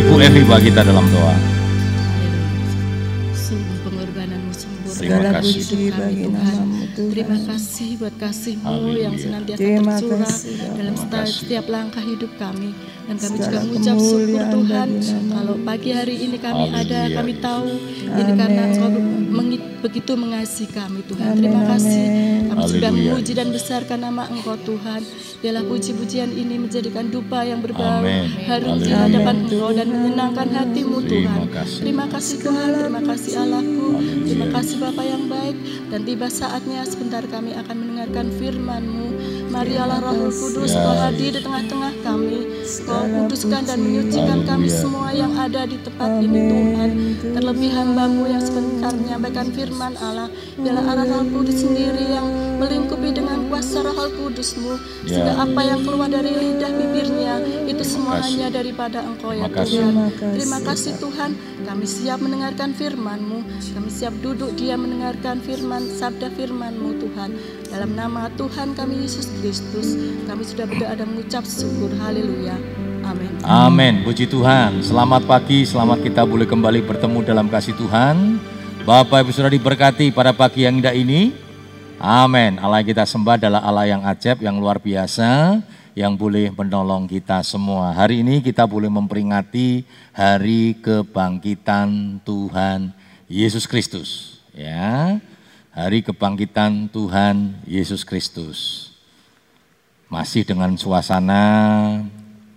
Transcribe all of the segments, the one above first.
Ibu Evi bagi kita dalam doa. Segala kasih. puji bagi Tuhan. namamu Tuhan. Terima kasih buat kasih-Mu yang senantiasa Terima tercurah kasih, Bapak. dalam setiap, langkah hidup kami. Dan kami Segala juga mengucap syukur Tuhan kalau pagi hari ini kami ada, kami tahu ini karena. Engkau begitu mengasihi kami Tuhan. Amin, Terima kasih kami sudah Haleluya. memuji dan besarkan nama Engkau Tuhan. Biarlah puji-pujian ini menjadikan dupa yang berbau harum di hadapan Amin, Engkau dan menyenangkan hatimu Tuhan. Terima kasih Tuhan, terima kasih Allahku, terima kasih Bapa yang baik dan tiba saatnya sebentar kami akan mendengarkan firman-Mu. Mari Allah Roh Kudus. Kau hadir di tengah-tengah kami. Kau kuduskan dan menyucikan kami semua yang ada di tempat ini Tuhan. Terlebih hamba-Mu yang sebentar menyampaikan firman Allah. Biarlah arah Roh Kudus sendiri yang melingkupi dengan kuasa Roh Kudus-Mu. Ya. Sehingga apa yang keluar dari lidah bibirnya itu semua kasih. hanya daripada Engkau ya. Tuhan. Terima kasih Tuhan, kami siap mendengarkan firman-Mu. Kami siap duduk dia mendengarkan firman, sabda firman-Mu Tuhan. Dalam nama Tuhan kami Yesus Kristus, kami sudah berdoa dan mengucap syukur. Haleluya. Amin. Amin. Puji Tuhan. Selamat pagi, selamat kita boleh kembali bertemu dalam kasih Tuhan. Bapak Ibu sudah diberkati pada pagi yang indah ini. Amin. Allah yang kita sembah adalah Allah yang ajaib, yang luar biasa, yang boleh menolong kita semua. Hari ini kita boleh memperingati hari kebangkitan Tuhan Yesus Kristus. Ya, hari kebangkitan Tuhan Yesus Kristus masih dengan suasana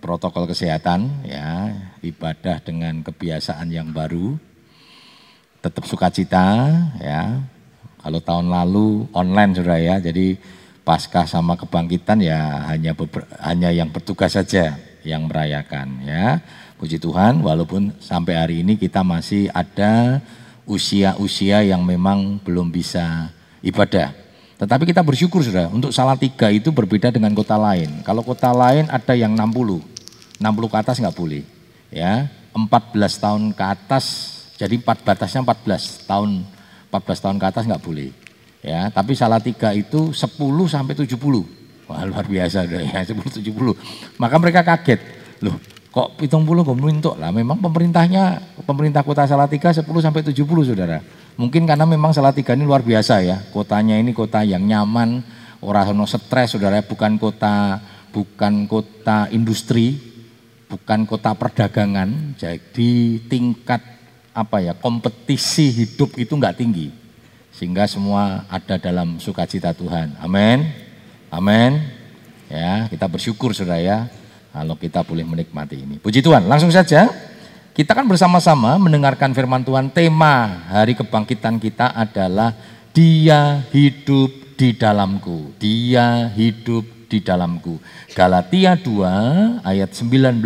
protokol kesehatan ya ibadah dengan kebiasaan yang baru tetap sukacita ya kalau tahun lalu online sudah ya jadi pasca sama kebangkitan ya hanya beber- hanya yang bertugas saja yang merayakan ya. Puji Tuhan walaupun sampai hari ini kita masih ada usia-usia yang memang belum bisa ibadah. Tetapi kita bersyukur sudah untuk Salatiga itu berbeda dengan kota lain. Kalau kota lain ada yang 60 60 ke atas nggak boleh ya. 14 tahun ke atas jadi empat batasnya 14 tahun 14 tahun ke atas nggak boleh ya tapi salah tiga itu 10 sampai 70 wah luar biasa udah ya 10 70 maka mereka kaget. Loh kok pitung puluh kok lah memang pemerintahnya pemerintah kota Salatiga 10 sampai 70 saudara. Mungkin karena memang Salatiga ini luar biasa ya. Kotanya ini kota yang nyaman orang ono stres saudara. Bukan kota bukan kota industri bukan kota perdagangan, jadi tingkat apa ya kompetisi hidup itu nggak tinggi, sehingga semua ada dalam sukacita Tuhan. Amin, amin. Ya kita bersyukur saudara ya kalau kita boleh menikmati ini. Puji Tuhan. Langsung saja kita kan bersama-sama mendengarkan firman Tuhan. Tema hari kebangkitan kita adalah Dia hidup di dalamku. Dia hidup di dalamku. Galatia 2 ayat 19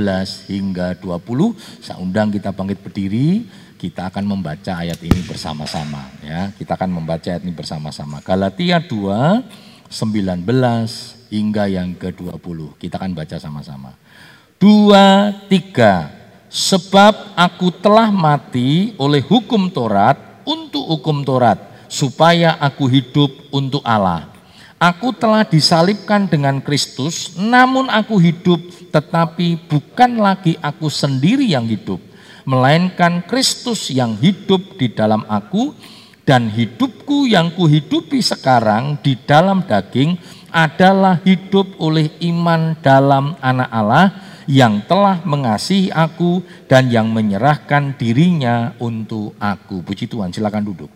hingga 20. Saya undang kita bangkit berdiri, kita akan membaca ayat ini bersama-sama ya. Kita akan membaca ayat ini bersama-sama. Galatia 2 19 hingga yang ke-20. Kita akan baca sama-sama. Dua, tiga. Sebab aku telah mati oleh hukum Taurat untuk hukum Taurat, supaya aku hidup untuk Allah. Aku telah disalibkan dengan Kristus, namun aku hidup, tetapi bukan lagi aku sendiri yang hidup, melainkan Kristus yang hidup di dalam aku, dan hidupku yang kuhidupi sekarang di dalam daging adalah hidup oleh iman dalam Anak Allah yang telah mengasihi aku dan yang menyerahkan dirinya untuk aku. Puji Tuhan, silakan duduk.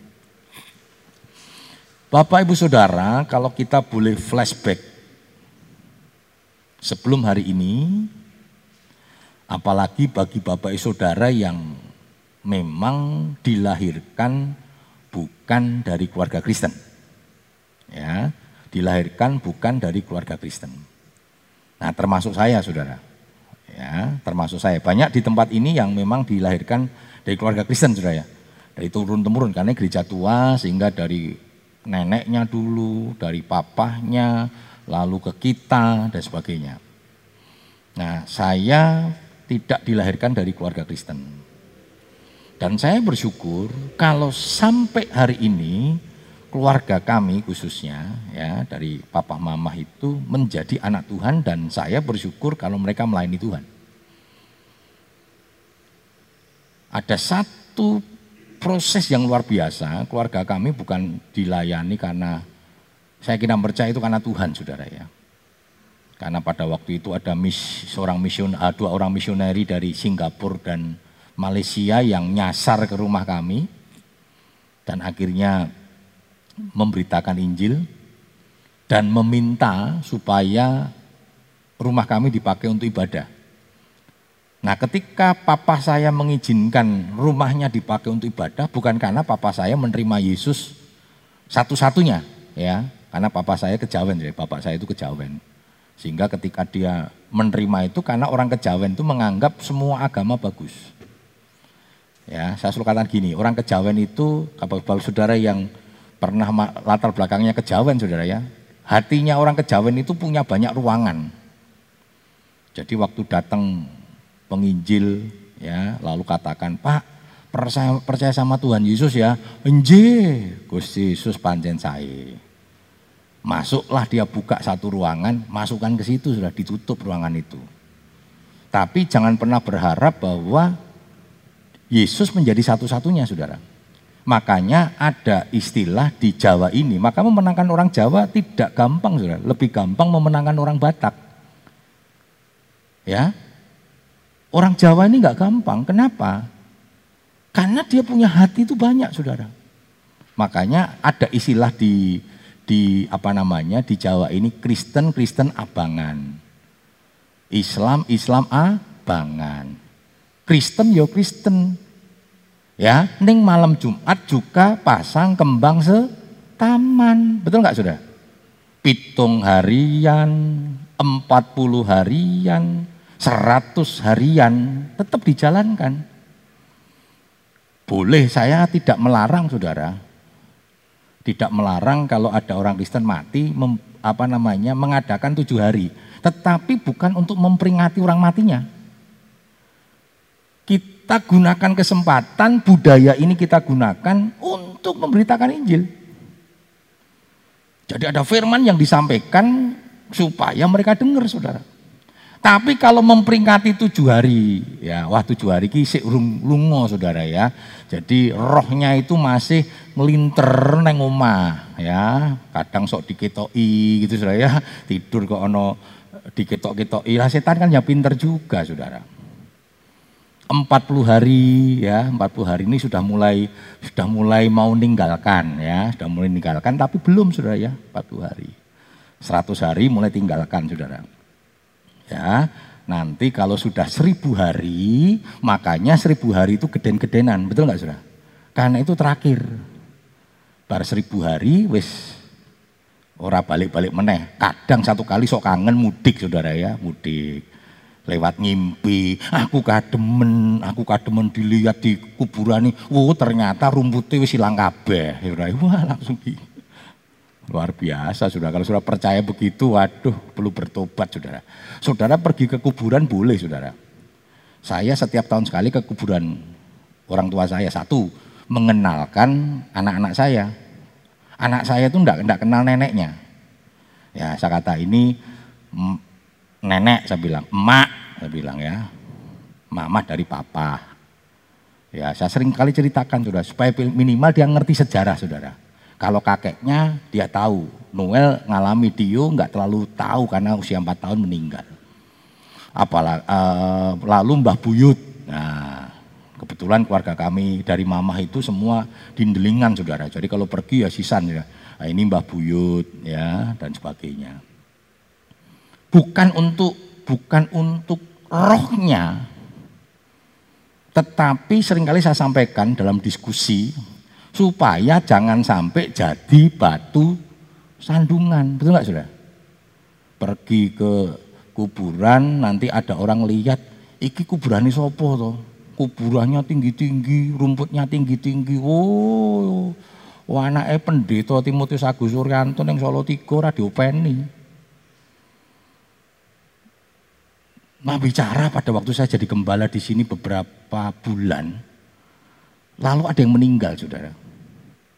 Bapak Ibu Saudara, kalau kita boleh flashback sebelum hari ini, apalagi bagi Bapak Ibu Saudara yang memang dilahirkan bukan dari keluarga Kristen. Ya, dilahirkan bukan dari keluarga Kristen. Nah, termasuk saya, Saudara. Ya, termasuk saya. Banyak di tempat ini yang memang dilahirkan dari keluarga Kristen, Saudara ya. Dari turun temurun karena gereja tua sehingga dari neneknya dulu, dari papahnya, lalu ke kita dan sebagainya. Nah, saya tidak dilahirkan dari keluarga Kristen. Dan saya bersyukur kalau sampai hari ini keluarga kami khususnya ya dari papa mama itu menjadi anak Tuhan dan saya bersyukur kalau mereka melayani Tuhan. ada satu proses yang luar biasa. Keluarga kami bukan dilayani karena saya kira percaya itu karena Tuhan, saudara ya. Karena pada waktu itu ada mis, seorang mision, ah, dua orang misioneri dari Singapura dan Malaysia yang nyasar ke rumah kami dan akhirnya memberitakan Injil dan meminta supaya rumah kami dipakai untuk ibadah. Nah, ketika papa saya mengizinkan rumahnya dipakai untuk ibadah bukan karena papa saya menerima Yesus satu-satunya, ya, karena papa saya kejawen, jadi bapak saya itu kejawen. Sehingga ketika dia menerima itu karena orang kejawen itu menganggap semua agama bagus. Ya, saya selalu katakan gini, orang kejawen itu, bapak-bapak saudara yang pernah latar belakangnya kejawen saudara ya, hatinya orang kejawen itu punya banyak ruangan. Jadi waktu datang penginjil ya lalu katakan Pak percaya, percaya sama Tuhan Yesus ya enje Gusti Yesus panjen saya masuklah dia buka satu ruangan masukkan ke situ sudah ditutup ruangan itu tapi jangan pernah berharap bahwa Yesus menjadi satu-satunya saudara makanya ada istilah di Jawa ini maka memenangkan orang Jawa tidak gampang saudara lebih gampang memenangkan orang Batak Ya, orang Jawa ini nggak gampang. Kenapa? Karena dia punya hati itu banyak, saudara. Makanya ada istilah di di apa namanya di Jawa ini Kristen Kristen abangan, Islam Islam abangan, Kristen yo Kristen. Ya, ning malam Jumat juga pasang kembang setaman, betul nggak sudah? Pitung harian, empat puluh harian, 100 harian tetap dijalankan. Boleh saya tidak melarang saudara. Tidak melarang kalau ada orang Kristen mati mem, apa namanya mengadakan tujuh hari. Tetapi bukan untuk memperingati orang matinya. Kita gunakan kesempatan budaya ini kita gunakan untuk memberitakan Injil. Jadi ada firman yang disampaikan supaya mereka dengar saudara. Tapi kalau memperingati tujuh hari, ya wah tujuh hari ki sik lungo saudara ya. Jadi rohnya itu masih melinter neng omah ya. Kadang sok diketoki gitu saudara ya. Tidur kok ono diketok-ketoki. Lah setan kan ya pinter juga saudara. 40 hari ya, 40 hari ini sudah mulai sudah mulai mau ninggalkan ya, sudah mulai ninggalkan tapi belum saudara ya, 40 hari. 100 hari mulai tinggalkan saudara. Ya, nanti kalau sudah seribu hari, makanya seribu hari itu geden-gedenan, betul nggak saudara? Karena itu terakhir. Bar seribu hari, wis ora balik-balik meneh. Kadang satu kali sok kangen mudik saudara ya, mudik. Lewat ngimpi, aku kademen, aku kademen dilihat di kuburan ini, oh ternyata rumputnya wis hilang kabeh. Wah langsung gitu. Luar biasa saudara, kalau sudah percaya begitu, waduh perlu bertobat saudara. Saudara pergi ke kuburan boleh saudara. Saya setiap tahun sekali ke kuburan orang tua saya. Satu, mengenalkan anak-anak saya. Anak saya itu enggak, enggak kenal neneknya. Ya saya kata ini nenek saya bilang, emak saya bilang ya. Mama dari papa. Ya saya sering kali ceritakan saudara, supaya minimal dia ngerti sejarah saudara. Kalau kakeknya dia tahu, Noel ngalami Dio nggak terlalu tahu karena usia 4 tahun meninggal. Apalagi uh, eh, lalu Mbah Buyut. Nah, kebetulan keluarga kami dari mamah itu semua dindelingan saudara. Jadi kalau pergi ya sisan ya. Nah, ini Mbah Buyut ya dan sebagainya. Bukan untuk bukan untuk rohnya, tetapi sering kali saya sampaikan dalam diskusi supaya jangan sampai jadi batu sandungan. Betul nggak sudah? Pergi ke kuburan nanti ada orang lihat iki kuburan sopo toh. Kuburannya tinggi-tinggi, rumputnya tinggi-tinggi. Oh, oh anaknya pendeta Timotius Agus Suryanto yang Solo Tigo radio Penny. Nah bicara pada waktu saya jadi gembala di sini beberapa bulan, lalu ada yang meninggal, saudara.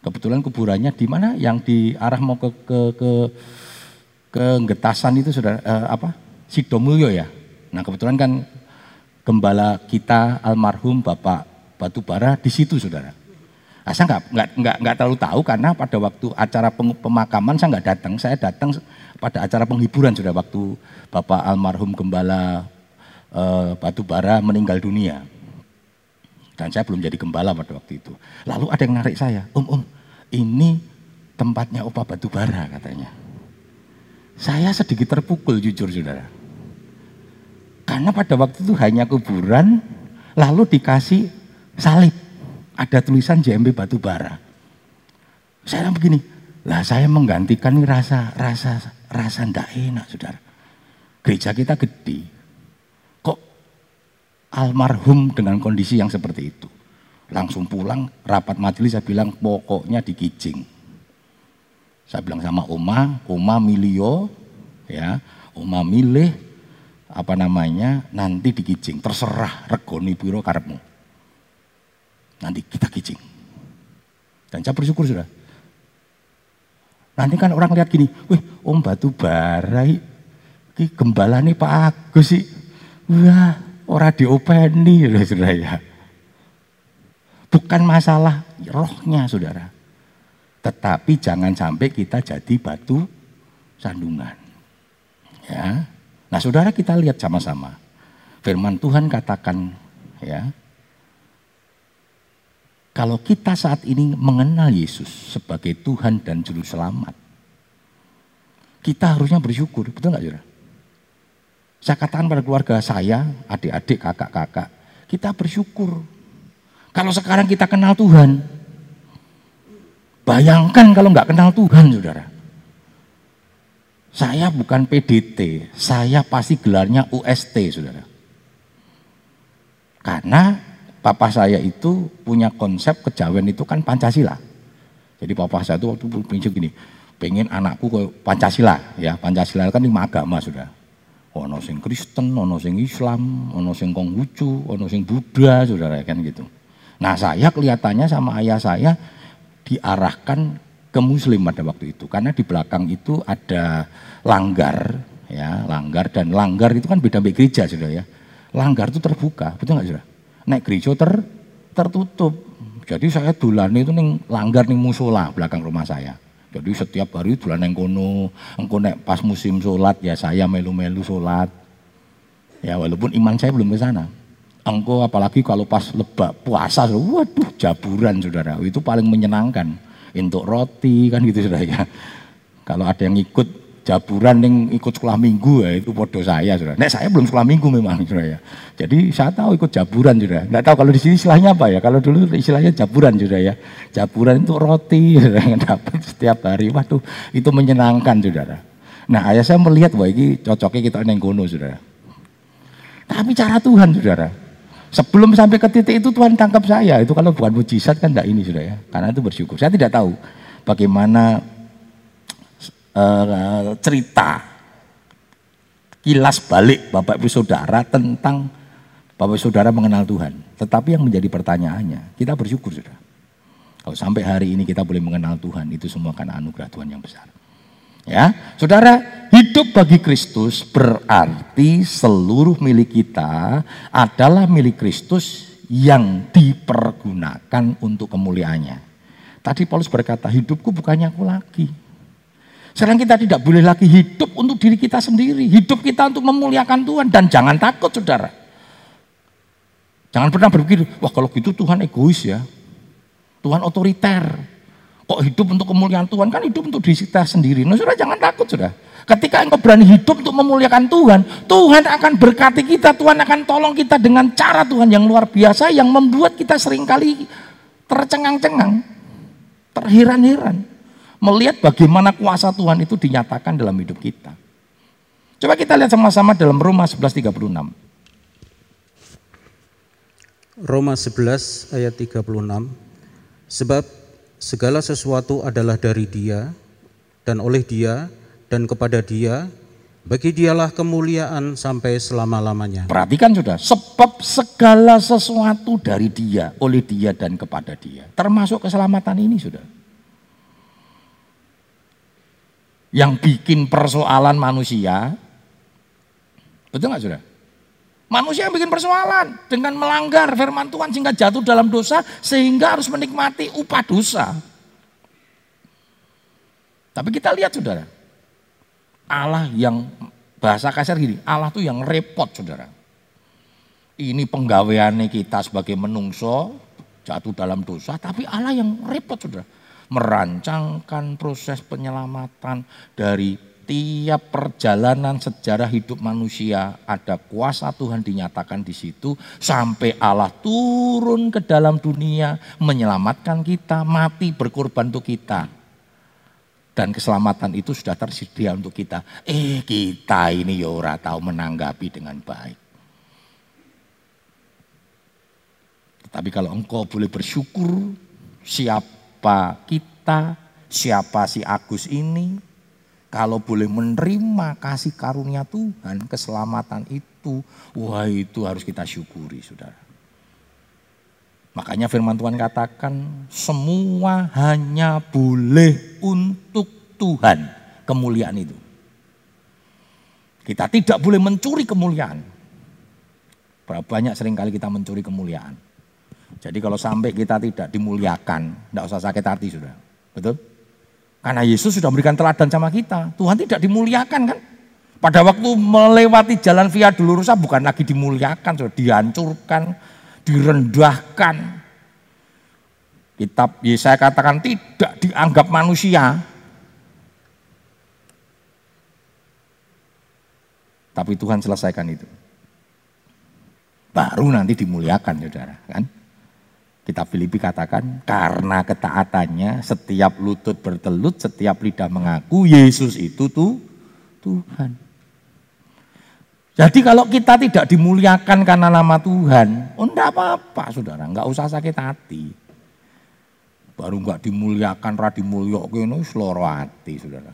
Kebetulan kuburannya di mana? Yang di arah mau ke ke ke, ke Getasan itu sudah eh, apa? Sidomulyo ya. Nah kebetulan kan gembala kita almarhum Bapak batu bara di situ saudara. Nah, saya nggak nggak nggak nggak terlalu tahu karena pada waktu acara pemakaman saya nggak datang, saya datang pada acara penghiburan sudah waktu Bapak almarhum Gembala eh, Batu Bara meninggal dunia. Dan saya belum jadi gembala pada waktu itu. Lalu ada yang narik saya, Om, Om, ini tempatnya Opa Batu Bara katanya. Saya sedikit terpukul jujur saudara. Karena pada waktu itu hanya kuburan, lalu dikasih salib. Ada tulisan JMB Batu Bara. Saya begini, lah saya menggantikan rasa rasa rasa ndak enak saudara. Gereja kita gede, almarhum dengan kondisi yang seperti itu. Langsung pulang, rapat majelis saya bilang pokoknya dikicing. Saya bilang sama Oma, Oma milio, ya, Oma milih apa namanya nanti dikicing, terserah regoni piro karepmu. Nanti kita kicing. Dan saya bersyukur sudah. Nanti kan orang lihat gini, wih om batu barai, gembala nih Pak Agus sih. Wah, Orang diopeni, saudara ya. Bukan masalah rohnya, saudara. Tetapi jangan sampai kita jadi batu sandungan. Ya. Nah, saudara kita lihat sama-sama. Firman Tuhan katakan, ya, kalau kita saat ini mengenal Yesus sebagai Tuhan dan Juru Selamat, kita harusnya bersyukur, betul nggak saudara? Saya katakan pada keluarga saya, adik-adik, kakak-kakak, kita bersyukur. Kalau sekarang kita kenal Tuhan, bayangkan kalau nggak kenal Tuhan, saudara. Saya bukan PDT, saya pasti gelarnya UST, saudara. Karena papa saya itu punya konsep kejawen itu kan Pancasila. Jadi papa saya itu waktu prinsip gini, pengen anakku ke Pancasila, ya Pancasila kan lima agama, sudah ono sing Kristen, ono sing Islam, ono sing Konghucu, ono sing Buddha, saudara kan gitu. Nah saya kelihatannya sama ayah saya diarahkan ke Muslim pada waktu itu, karena di belakang itu ada langgar, ya langgar dan langgar itu kan beda beda gereja, saudara ya. Langgar itu terbuka, betul nggak saudara? Naik gereja ter tertutup. Jadi saya dulane itu nih langgar nih musola belakang rumah saya. Jadi setiap hari bulan yang kono, engko nek pas musim sholat ya saya melu-melu sholat. Ya walaupun iman saya belum ke sana. Engko apalagi kalau pas lebak puasa, waduh jaburan saudara, itu paling menyenangkan. Untuk roti kan gitu saudara ya. Kalau ada yang ikut jaburan yang ikut sekolah minggu ya itu podo saya sudah. Nek saya belum sekolah minggu memang sudah ya. Jadi saya tahu ikut jaburan sudah. Nggak tahu kalau di sini istilahnya apa ya. Kalau dulu istilahnya jaburan sudah ya. Jaburan itu roti yang dapat setiap hari. Waduh itu menyenangkan saudara. Nah ayah saya melihat wah ini cocoknya kita neng kono saudara. Tapi cara Tuhan saudara. Sebelum sampai ke titik itu Tuhan tangkap saya. Itu kalau bukan mujizat kan enggak ini sudah ya. Karena itu bersyukur. Saya tidak tahu bagaimana uh, cerita kilas balik Bapak Ibu Saudara tentang Bapak Ibu Saudara mengenal Tuhan. Tetapi yang menjadi pertanyaannya, kita bersyukur sudah. Kalau sampai hari ini kita boleh mengenal Tuhan, itu semua kan anugerah Tuhan yang besar. Ya, saudara, hidup bagi Kristus berarti seluruh milik kita adalah milik Kristus yang dipergunakan untuk kemuliaannya. Tadi Paulus berkata, hidupku bukannya aku lagi, sekarang kita tidak boleh lagi hidup untuk diri kita sendiri. Hidup kita untuk memuliakan Tuhan. Dan jangan takut saudara. Jangan pernah berpikir, wah kalau gitu Tuhan egois ya. Tuhan otoriter. Kok hidup untuk kemuliaan Tuhan? Kan hidup untuk diri kita sendiri. Nah saudara jangan takut saudara. Ketika engkau berani hidup untuk memuliakan Tuhan, Tuhan akan berkati kita, Tuhan akan tolong kita dengan cara Tuhan yang luar biasa yang membuat kita sering kali tercengang-cengang, terheran-heran melihat bagaimana kuasa Tuhan itu dinyatakan dalam hidup kita. Coba kita lihat sama-sama dalam Roma 11:36. Roma 11 ayat 36. Sebab segala sesuatu adalah dari Dia dan oleh Dia dan kepada Dia bagi dialah kemuliaan sampai selama-lamanya. Perhatikan sudah, sebab segala sesuatu dari dia, oleh dia dan kepada dia. Termasuk keselamatan ini sudah. yang bikin persoalan manusia, betul nggak sudah? Manusia yang bikin persoalan dengan melanggar firman Tuhan sehingga jatuh dalam dosa sehingga harus menikmati upah dosa. Tapi kita lihat saudara, Allah yang bahasa kasar gini, Allah tuh yang repot saudara. Ini penggaweannya kita sebagai menungso jatuh dalam dosa, tapi Allah yang repot saudara. Merancangkan proses penyelamatan dari tiap perjalanan sejarah hidup manusia ada kuasa Tuhan dinyatakan di situ sampai Allah turun ke dalam dunia menyelamatkan kita, mati berkorban untuk kita. Dan keselamatan itu sudah tersedia untuk kita. Eh kita ini ya ora tahu menanggapi dengan baik. Tapi kalau engkau boleh bersyukur siapa kita, siapa si Agus ini, kalau boleh menerima kasih karunia Tuhan, keselamatan itu, wah itu harus kita syukuri saudara. Makanya firman Tuhan katakan semua hanya boleh untuk Tuhan kemuliaan itu. Kita tidak boleh mencuri kemuliaan. Berapa banyak sering kali kita mencuri kemuliaan. Jadi kalau sampai kita tidak dimuliakan, tidak usah sakit hati sudah. Betul? Karena Yesus sudah memberikan teladan sama kita. Tuhan tidak dimuliakan kan? Pada waktu melewati jalan Via Dolorosa bukan lagi dimuliakan, sudah dihancurkan, direndahkan. Kitab Yesaya katakan tidak dianggap manusia. Tapi Tuhan selesaikan itu. Baru nanti dimuliakan saudara kan. Kitab Filipi katakan karena ketaatannya setiap lutut bertelut, setiap lidah mengaku Yesus itu tuh Tuhan. Jadi kalau kita tidak dimuliakan karena nama Tuhan, oh enggak apa-apa saudara, enggak usah sakit hati. Baru enggak dimuliakan, radimulyo kene loro hati saudara.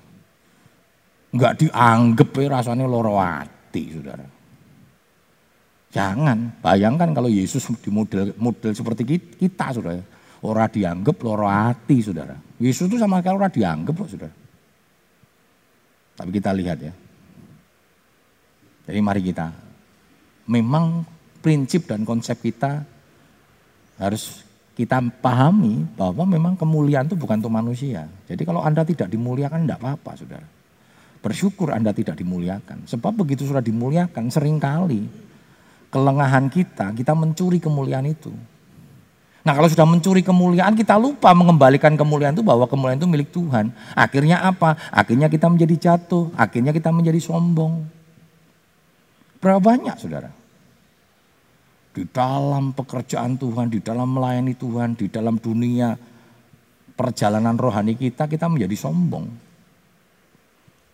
Enggak dianggap ya rasanya loro hati saudara. Jangan, bayangkan kalau Yesus di model model seperti kita, saudara. Orang dianggap loro hati, saudara. Yesus itu sama sekali orang dianggap kok, saudara. Tapi kita lihat ya. Jadi mari kita, memang prinsip dan konsep kita harus kita pahami bahwa memang kemuliaan itu bukan untuk manusia. Jadi kalau Anda tidak dimuliakan, tidak apa-apa, saudara. Bersyukur Anda tidak dimuliakan. Sebab begitu sudah dimuliakan, sering kali kelengahan kita, kita mencuri kemuliaan itu. Nah kalau sudah mencuri kemuliaan kita lupa mengembalikan kemuliaan itu bahwa kemuliaan itu milik Tuhan. Akhirnya apa? Akhirnya kita menjadi jatuh, akhirnya kita menjadi sombong. Berapa banyak saudara? Di dalam pekerjaan Tuhan, di dalam melayani Tuhan, di dalam dunia perjalanan rohani kita, kita menjadi sombong.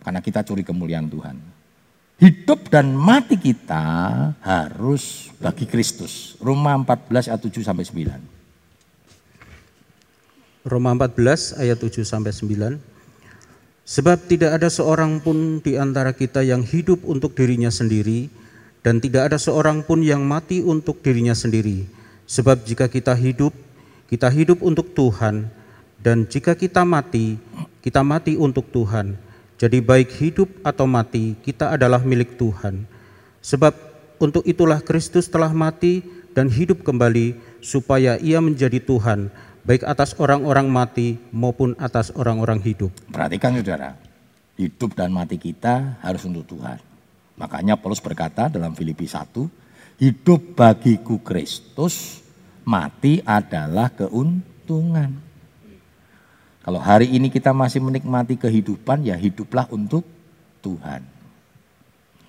Karena kita curi kemuliaan Tuhan. Hidup dan mati kita harus bagi Kristus. Roma 14 ayat 7 sampai 9. Roma 14 ayat 7 sampai 9. Sebab tidak ada seorang pun di antara kita yang hidup untuk dirinya sendiri dan tidak ada seorang pun yang mati untuk dirinya sendiri. Sebab jika kita hidup, kita hidup untuk Tuhan dan jika kita mati, kita mati untuk Tuhan. Jadi baik hidup atau mati, kita adalah milik Tuhan. Sebab untuk itulah Kristus telah mati dan hidup kembali supaya ia menjadi Tuhan, baik atas orang-orang mati maupun atas orang-orang hidup. Perhatikan saudara, hidup dan mati kita harus untuk Tuhan. Makanya Paulus berkata dalam Filipi 1, hidup bagiku Kristus, mati adalah keuntungan. Kalau hari ini kita masih menikmati kehidupan, ya hiduplah untuk Tuhan.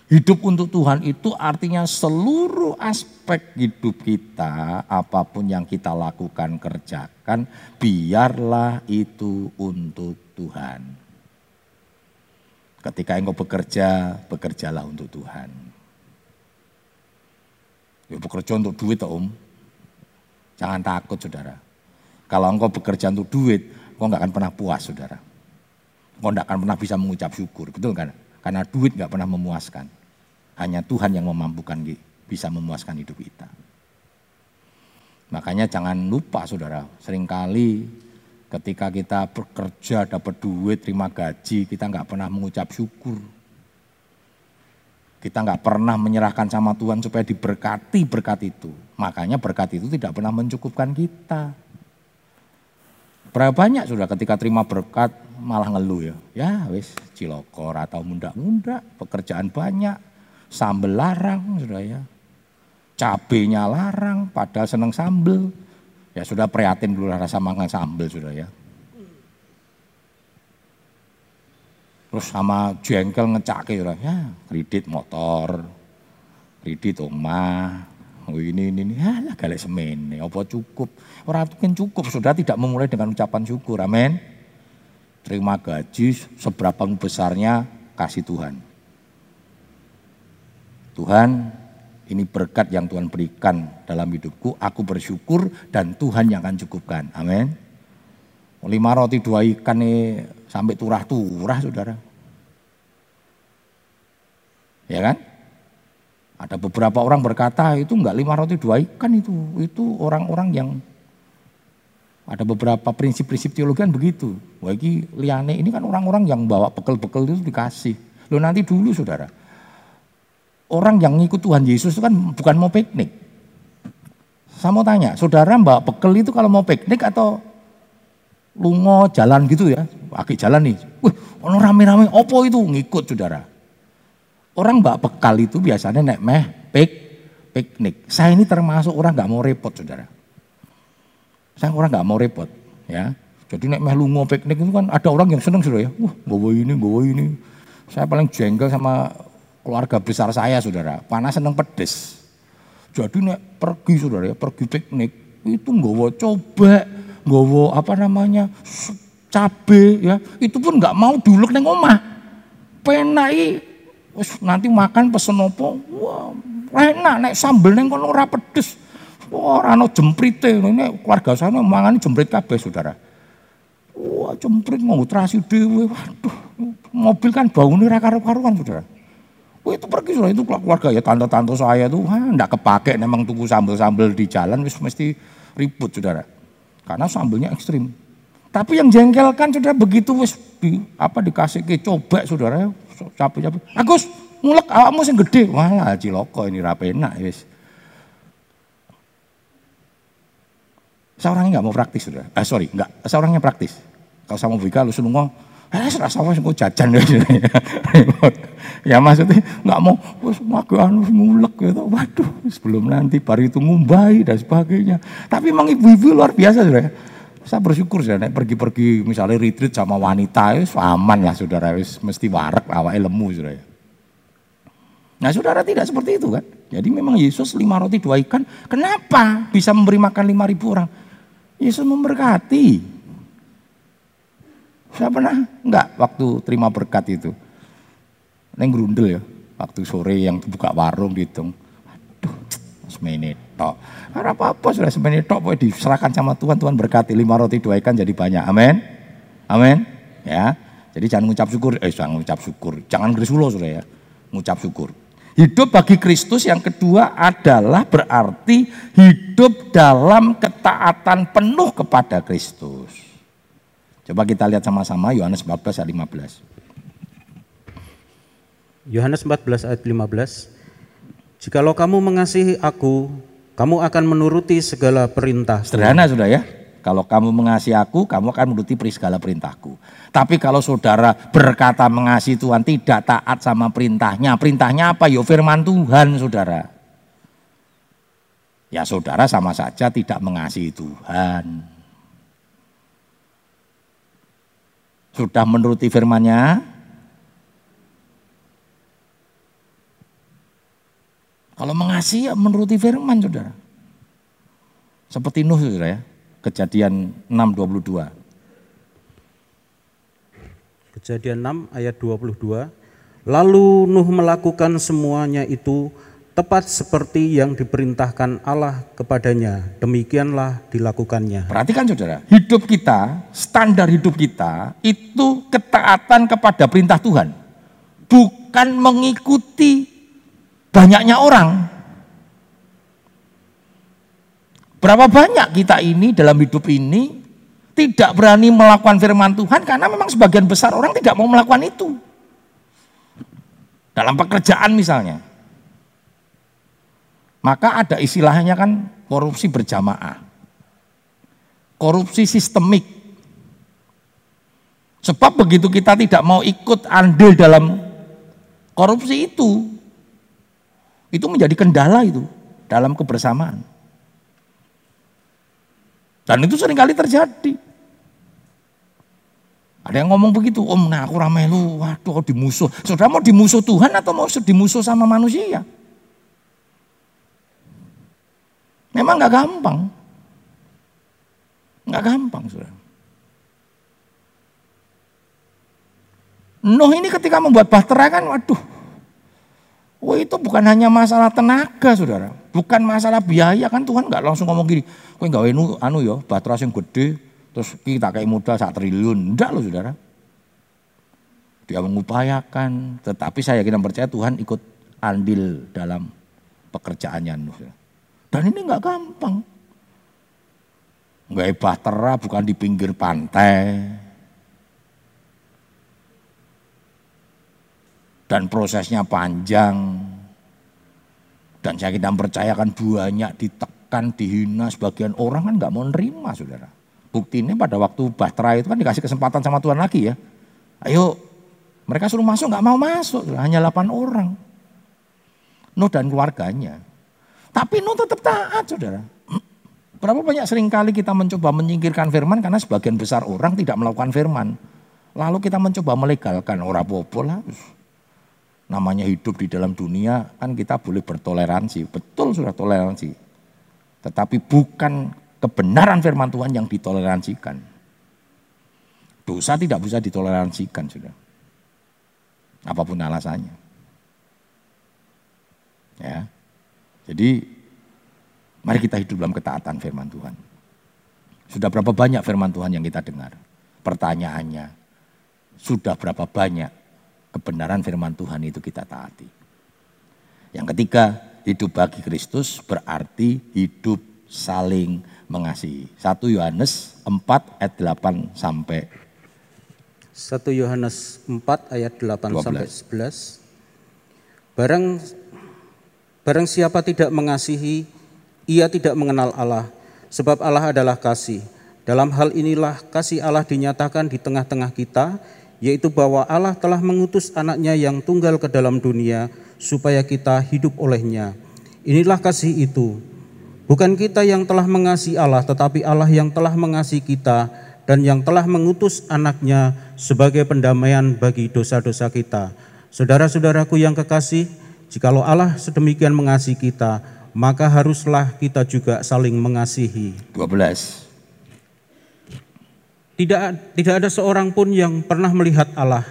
Hidup untuk Tuhan itu artinya seluruh aspek hidup kita, apa pun yang kita lakukan, kerjakan, biarlah itu untuk Tuhan. Ketika engkau bekerja, bekerjalah untuk Tuhan. Ya bekerja untuk duit om. Jangan takut saudara. Kalau engkau bekerja untuk duit, kau nggak akan pernah puas saudara. Kau nggak akan pernah bisa mengucap syukur, betul kan? Karena duit nggak pernah memuaskan. Hanya Tuhan yang memampukan bisa memuaskan hidup kita. Makanya jangan lupa saudara, sering kali ketika kita bekerja dapat duit, terima gaji, kita nggak pernah mengucap syukur. Kita nggak pernah menyerahkan sama Tuhan supaya diberkati berkat itu. Makanya berkat itu tidak pernah mencukupkan kita. Berapa banyak sudah ketika terima berkat malah ngeluh ya. Ya wis cilokor atau munda-munda, pekerjaan banyak, sambel larang sudah ya. Cabenya larang, padahal seneng sambel. Ya sudah prihatin dulu rasa makan sambel sudah ya. Terus sama jengkel ngecake ya, ya kredit motor, kredit oh ini ini ini, ya galak semene, apa cukup? Orang itu kan cukup, sudah tidak memulai dengan ucapan syukur, amin. Terima gaji seberapa besarnya kasih Tuhan. Tuhan, ini berkat yang Tuhan berikan dalam hidupku, aku bersyukur dan Tuhan yang akan cukupkan, amin. Lima roti dua ikan nih sampai turah-turah saudara. Ya kan? Ada beberapa orang berkata itu enggak lima roti dua ikan itu. Itu orang-orang yang ada beberapa prinsip-prinsip teologi kan begitu. Bagi liane ini kan orang-orang yang bawa bekal-bekal itu dikasih. Lo nanti dulu saudara. Orang yang ngikut Tuhan Yesus itu kan bukan mau piknik. Saya mau tanya, saudara bawa bekal itu kalau mau piknik atau lungo jalan gitu ya, pakai jalan nih. Wih, orang rame-rame, opo itu ngikut saudara. Orang mbak bekal itu biasanya naik meh, pik, piknik. Saya ini termasuk orang nggak mau repot saudara. Saya orang nggak mau repot ya. Jadi naik meh lungo piknik itu kan ada orang yang seneng saudara ya. Wah, bawa ini, bawa ini. Saya paling jengkel sama keluarga besar saya saudara. Panas seneng pedes. Jadi naik pergi saudara ya, pergi piknik itu nggak coba nggowo apa namanya cabe ya itu pun nggak mau duluk neng omah penai nanti makan pesen opo wah enak nek sambel neng kono ora pedes. Ora ono jemprite. Ini keluarga sana mangani jemprit kabeh saudara. Wah jemprit mau terasi dewe waduh mobil kan bau nih karu-karuan saudara. Wah itu pergi sudah itu keluarga ya tante-tante saya tuh wah enggak kepake memang tunggu sambel-sambel di jalan wis mesti ribut saudara. Karena sambelnya ekstrim. Tapi yang jengkelkan sudah begitu wis di, apa dikasih ke coba saudara capek-capek. Agus ngulek awakmu sing gede. Wah, ciloko ini rapena wis. Seorangnya nggak mau praktis sudah. Eh sorry, nggak. Seorangnya praktis. Kalau sama Vika lu ngomong, eh serasa wis engko jajan ya maksudnya nggak mau wis makan ngulek gitu. Waduh, sebelum nanti pari itu ngumbai dan sebagainya. Tapi emang ibu-ibu luar biasa sudah. Saya bersyukur sudah pergi-pergi misalnya retreat sama wanita itu aman lah saudara wis mesti warak awak lemu sudah ya. Nah saudara tidak seperti itu kan. Jadi memang Yesus lima roti dua ikan. Kenapa bisa memberi makan lima ribu orang? Yesus memberkati. Saya pernah enggak waktu terima berkat itu. Neng grundel ya. Waktu sore yang buka warung dihitung. Semenit tok. Karena apa-apa sudah semenit tok boleh diserahkan sama Tuhan. Tuhan berkati lima roti dua ikan jadi banyak. Amin. Amin. Ya. Jadi jangan ngucap syukur. Eh jangan ngucap syukur. Jangan grisulo sudah ya. Ngucap syukur. Hidup bagi Kristus yang kedua adalah berarti hidup dalam ketaatan penuh kepada Kristus. Coba kita lihat sama-sama Yohanes 14 ayat 15. Yohanes 14 ayat 15. Jikalau kamu mengasihi aku, kamu akan menuruti segala perintah. Sederhana sudah ya. Kalau kamu mengasihi aku, kamu akan menuruti segala perintahku. Tapi kalau saudara berkata mengasihi Tuhan tidak taat sama perintahnya. Perintahnya apa? Yo firman Tuhan saudara. Ya saudara sama saja tidak mengasihi Tuhan. Sudah menuruti firmannya? Kalau mengasihi ya menuruti firman saudara. Seperti Nuh saudara ya. Kejadian 6.22. Kejadian 6 ayat 22. Lalu Nuh melakukan semuanya itu tepat seperti yang diperintahkan Allah kepadanya. Demikianlah dilakukannya. Perhatikan saudara, hidup kita, standar hidup kita itu ketaatan kepada perintah Tuhan. Bukan mengikuti banyaknya orang. Berapa banyak kita ini dalam hidup ini tidak berani melakukan firman Tuhan karena memang sebagian besar orang tidak mau melakukan itu. Dalam pekerjaan misalnya. Maka ada istilahnya kan korupsi berjamaah. Korupsi sistemik. Sebab begitu kita tidak mau ikut andil dalam korupsi itu, itu menjadi kendala itu dalam kebersamaan. Dan itu sering kali terjadi. Ada yang ngomong begitu, om nah aku ramai lu, waduh dimusuh. Saudara mau dimusuh Tuhan atau mau dimusuh sama manusia? Memang nggak gampang. Nggak gampang, saudara. Nuh ini ketika membuat bahtera kan, waduh, Wah itu bukan hanya masalah tenaga saudara, bukan masalah biaya kan Tuhan nggak langsung ngomong gini, kowe nggak anu, anu ya bahtera yang gede, terus kita kayak modal satu triliun, enggak loh saudara. Dia mengupayakan, tetapi saya yakin percaya Tuhan ikut andil dalam pekerjaannya. Dan ini nggak gampang. Nggak bahtera bukan di pinggir pantai, dan prosesnya panjang. Dan saya kita percayakan banyak ditekan, dihina, sebagian orang kan nggak mau nerima saudara. Bukti ini pada waktu Bahtera itu kan dikasih kesempatan sama Tuhan lagi ya. Ayo mereka suruh masuk nggak mau masuk, hanya 8 orang. Nuh dan keluarganya. Tapi Nuh tetap taat saudara. Berapa banyak sering kali kita mencoba menyingkirkan firman karena sebagian besar orang tidak melakukan firman. Lalu kita mencoba melegalkan orang popo namanya hidup di dalam dunia kan kita boleh bertoleransi. Betul sudah toleransi. Tetapi bukan kebenaran firman Tuhan yang ditoleransikan. Dosa tidak bisa ditoleransikan sudah. Apa pun alasannya. Ya. Jadi mari kita hidup dalam ketaatan firman Tuhan. Sudah berapa banyak firman Tuhan yang kita dengar? Pertanyaannya, sudah berapa banyak kebenaran firman Tuhan itu kita taati. Yang ketiga, hidup bagi Kristus berarti hidup saling mengasihi. 1 Yohanes 4 ayat 8 sampai 1 Yohanes 4 ayat 8 12. sampai 11. Barang barang siapa tidak mengasihi, ia tidak mengenal Allah, sebab Allah adalah kasih. Dalam hal inilah kasih Allah dinyatakan di tengah-tengah kita, yaitu bahwa Allah telah mengutus anaknya yang tunggal ke dalam dunia supaya kita hidup olehnya. Inilah kasih itu. Bukan kita yang telah mengasihi Allah, tetapi Allah yang telah mengasihi kita dan yang telah mengutus anaknya sebagai pendamaian bagi dosa-dosa kita. Saudara-saudaraku yang kekasih, jikalau Allah sedemikian mengasihi kita, maka haruslah kita juga saling mengasihi. 12. Tidak, tidak ada seorang pun yang pernah melihat Allah.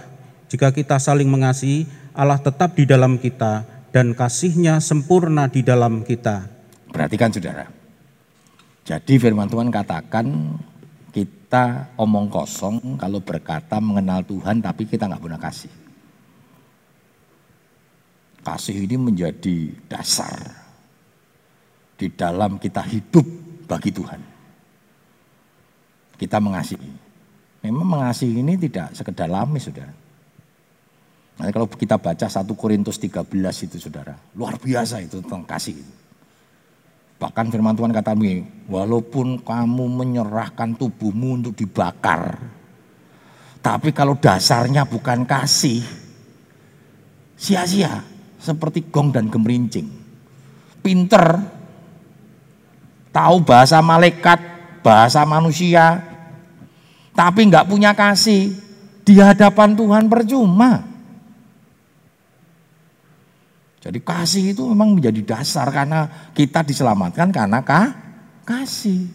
Jika kita saling mengasihi, Allah tetap di dalam kita dan kasihnya sempurna di dalam kita. Perhatikan saudara. Jadi firman Tuhan katakan kita omong kosong kalau berkata mengenal Tuhan tapi kita nggak punya kasih. Kasih ini menjadi dasar di dalam kita hidup bagi Tuhan kita mengasihi. Memang mengasihi ini tidak sekedar lamis, saudara. Nanti kalau kita baca 1 Korintus 13 itu, saudara, luar biasa itu tentang kasih. Bahkan firman Tuhan kata begini, walaupun kamu menyerahkan tubuhmu untuk dibakar, tapi kalau dasarnya bukan kasih, sia-sia seperti gong dan gemerincing. Pinter, tahu bahasa malaikat, bahasa manusia, tapi nggak punya kasih di hadapan Tuhan percuma. Jadi kasih itu memang menjadi dasar karena kita diselamatkan karena kah? kasih.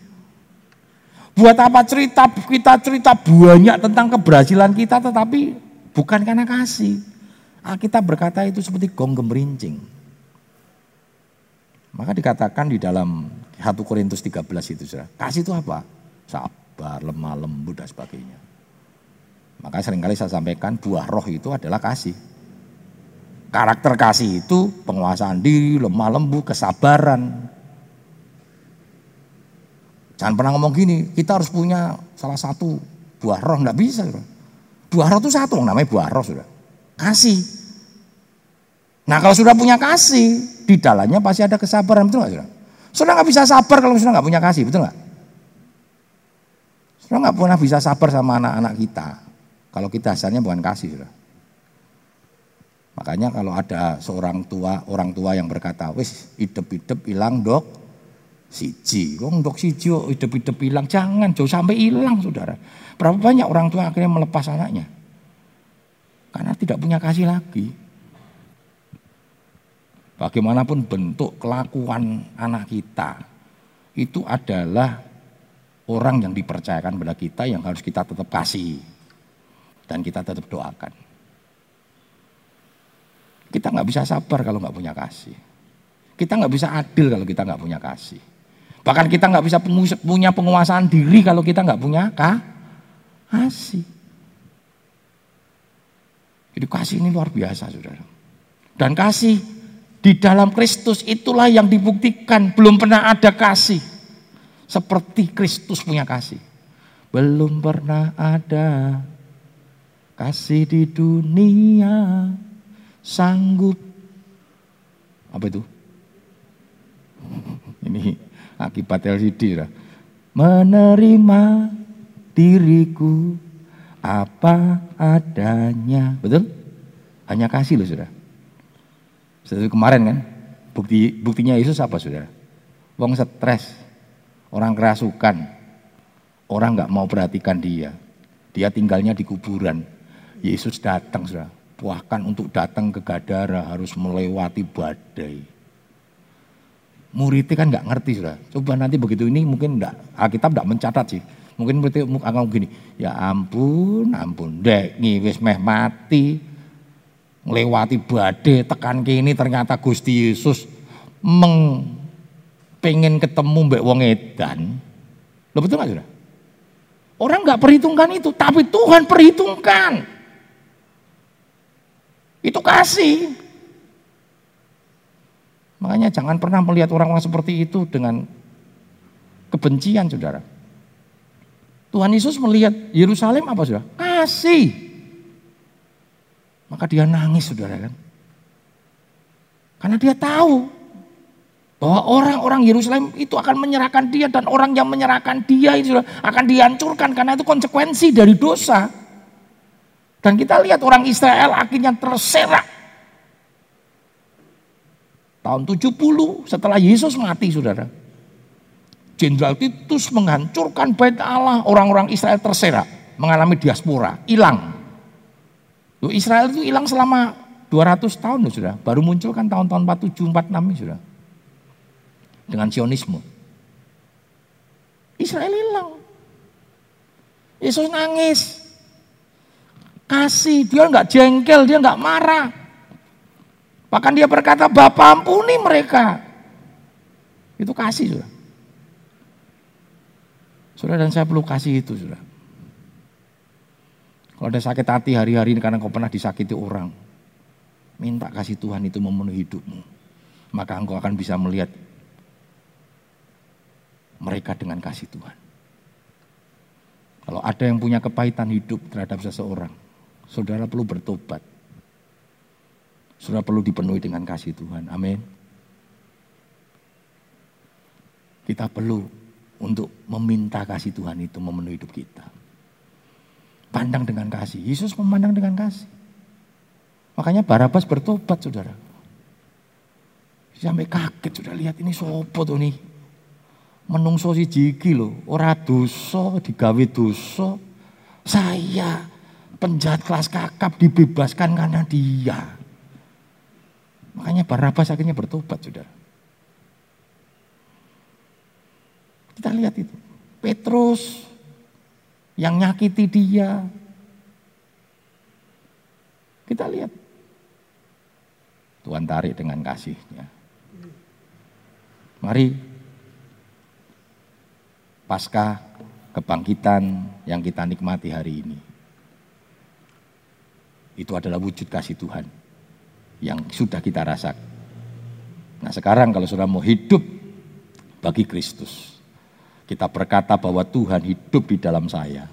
Buat apa cerita kita cerita banyak tentang keberhasilan kita tetapi bukan karena kasih. Kita berkata itu seperti gong gemerincing. Maka dikatakan di dalam 1 Korintus 13 itu saudara. Kasih itu apa? sabar, lemah lembut dan sebagainya. Maka sering kali saya sampaikan buah roh itu adalah kasih. Karakter kasih itu penguasaan diri, lemah lembut, kesabaran. Jangan pernah ngomong gini, kita harus punya salah satu buah roh, enggak bisa. Buah roh itu satu, namanya buah roh sudah. Kasih. Nah kalau sudah punya kasih, di dalamnya pasti ada kesabaran, betul nggak saudara? Saudara nggak bisa sabar kalau sudah nggak punya kasih, betul nggak? Saudara nggak pernah bisa sabar sama anak-anak kita. Kalau kita asalnya bukan kasih, saudara. Makanya kalau ada seorang tua, orang tua yang berkata, wis hidup-hidup hilang dok, siji, wong dok siji, hidup-hidup hilang, jangan jauh sampai hilang saudara. Berapa banyak orang tua akhirnya melepas anaknya? Karena tidak punya kasih lagi. Bagaimanapun bentuk kelakuan anak kita, itu adalah orang yang dipercayakan pada kita yang harus kita tetap kasih. Dan kita tetap doakan. Kita nggak bisa sabar kalau nggak punya kasih. Kita nggak bisa adil kalau kita nggak punya kasih. Bahkan kita nggak bisa punya penguasaan diri kalau kita nggak punya kasih. Jadi kasih ini luar biasa, saudara. Dan kasih di dalam Kristus itulah yang dibuktikan belum pernah ada kasih seperti Kristus punya kasih. Belum pernah ada kasih di dunia sanggup apa itu? Ini akibat LCD lah. Menerima diriku apa adanya. Betul? Hanya kasih loh sudah. Seperti kemarin kan, bukti buktinya Yesus apa saudara? Wong stres, orang kerasukan, orang nggak mau perhatikan dia. Dia tinggalnya di kuburan. Yesus datang saudara, bahkan untuk datang ke Gadara harus melewati badai. Muridnya kan nggak ngerti sudah. Coba nanti begitu ini mungkin enggak, Alkitab enggak mencatat sih. Mungkin berarti akan begini, ya ampun, ampun, dek, wis meh mati, Melewati badai tekan kini ternyata Gusti Yesus meng pengen ketemu mbak wong edan. Lo betul nggak sudah? Orang nggak perhitungkan itu, tapi Tuhan perhitungkan. Itu kasih. Makanya jangan pernah melihat orang-orang seperti itu dengan kebencian, saudara. Tuhan Yesus melihat Yerusalem apa sudah? Kasih. Maka dia nangis saudara kan. Karena dia tahu bahwa orang-orang Yerusalem itu akan menyerahkan dia dan orang yang menyerahkan dia itu akan dihancurkan karena itu konsekuensi dari dosa. Dan kita lihat orang Israel akhirnya terserak. Tahun 70 setelah Yesus mati saudara. Jenderal Titus menghancurkan bait Allah, orang-orang Israel terserak, mengalami diaspora, hilang. Loh, Israel itu hilang selama 200 tahun loh sudah. Baru muncul kan tahun-tahun 47, 46 sudah. Dengan sionisme. Israel hilang. Yesus nangis. Kasih, dia nggak jengkel, dia nggak marah. Bahkan dia berkata, Bapak ampuni mereka. Itu kasih sudah. Sudah dan saya perlu kasih itu sudah. Kalau ada sakit hati hari-hari ini karena kau pernah disakiti orang, minta kasih Tuhan itu memenuhi hidupmu. Maka engkau akan bisa melihat mereka dengan kasih Tuhan. Kalau ada yang punya kepahitan hidup terhadap seseorang, saudara perlu bertobat. Saudara perlu dipenuhi dengan kasih Tuhan. Amin. Kita perlu untuk meminta kasih Tuhan itu memenuhi hidup kita. Pandang dengan kasih. Yesus memandang dengan kasih. Makanya Barabas bertobat saudara. Sampai kaget sudah lihat ini sopo tuh nih. Menungso si jiki loh. Ora dosa digawe dosa. Saya penjahat kelas kakap dibebaskan karena dia. Makanya Barabas akhirnya bertobat saudara. Kita lihat itu. Petrus yang nyakiti dia. Kita lihat. Tuhan tarik dengan kasihnya. Mari pasca kebangkitan yang kita nikmati hari ini. Itu adalah wujud kasih Tuhan yang sudah kita rasakan. Nah sekarang kalau sudah mau hidup bagi Kristus, kita berkata bahwa Tuhan hidup di dalam saya.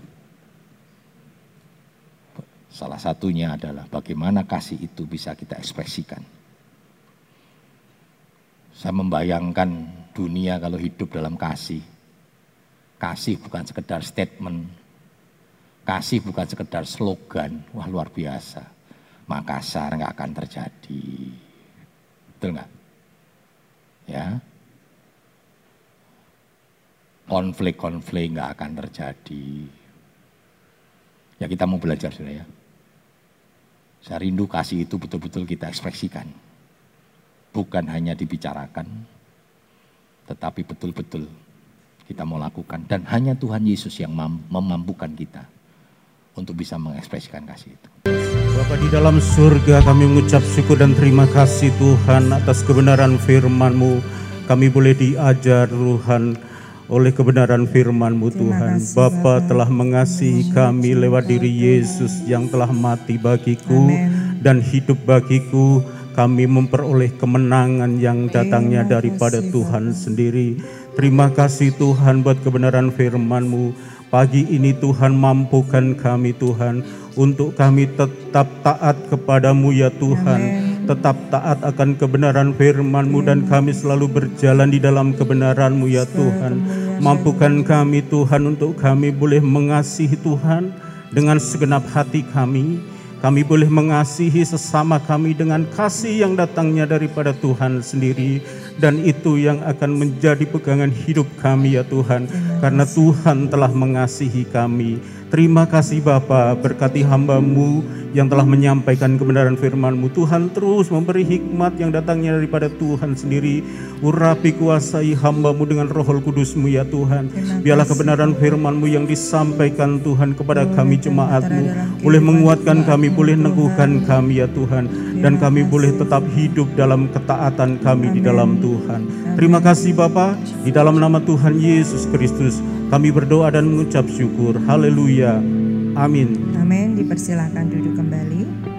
Salah satunya adalah bagaimana kasih itu bisa kita ekspresikan Saya membayangkan dunia kalau hidup dalam kasih. Kasih bukan sekedar statement. Kasih bukan sekedar slogan. Wah luar biasa. Makassar nggak akan terjadi. Betul nggak? Ya. Konflik-konflik nggak akan terjadi. Ya kita mau belajar sudah ya. Saya rindu kasih itu betul-betul kita ekspresikan. Bukan hanya dibicarakan, tetapi betul-betul kita mau lakukan. Dan hanya Tuhan Yesus yang memampukan kita untuk bisa mengekspresikan kasih itu. Bapak di dalam surga kami mengucap syukur dan terima kasih Tuhan atas kebenaran firman-Mu. Kami boleh diajar Tuhan oleh kebenaran firman-Mu Tuhan. Bapa telah mengasihi kami lewat diri Yesus yang telah mati bagiku Amen. dan hidup bagiku kami memperoleh kemenangan yang datangnya daripada Tuhan sendiri. Terima kasih Tuhan buat kebenaran firman-Mu. Pagi ini Tuhan mampukan kami Tuhan untuk kami tetap taat kepadamu ya Tuhan. Amen. Tetap taat akan kebenaran firman-Mu dan kami selalu berjalan di dalam kebenaran-Mu ya Tuhan. Mampukan kami Tuhan untuk kami boleh mengasihi Tuhan dengan segenap hati kami kami boleh mengasihi sesama kami dengan kasih yang datangnya daripada Tuhan sendiri. Dan itu yang akan menjadi pegangan hidup kami ya Tuhan. Karena Tuhan telah mengasihi kami. Terima kasih Bapa berkati hambamu yang telah menyampaikan kebenaran firman-Mu. Tuhan terus memberi hikmat yang datangnya daripada Tuhan sendiri. Urapi kuasai hambamu dengan roh kudus-Mu ya Tuhan. Biarlah kebenaran firman-Mu yang disampaikan Tuhan kepada kami jemaat-Mu. Boleh menguatkan kami, boleh neguhkan kami ya Tuhan. Dan kami boleh tetap hidup dalam ketaatan kami di dalam Tuhan. Terima kasih Bapa di dalam nama Tuhan Yesus Kristus. Kami berdoa dan mengucap syukur. Haleluya. Amin. Amin. Dipersilahkan duduk kembali.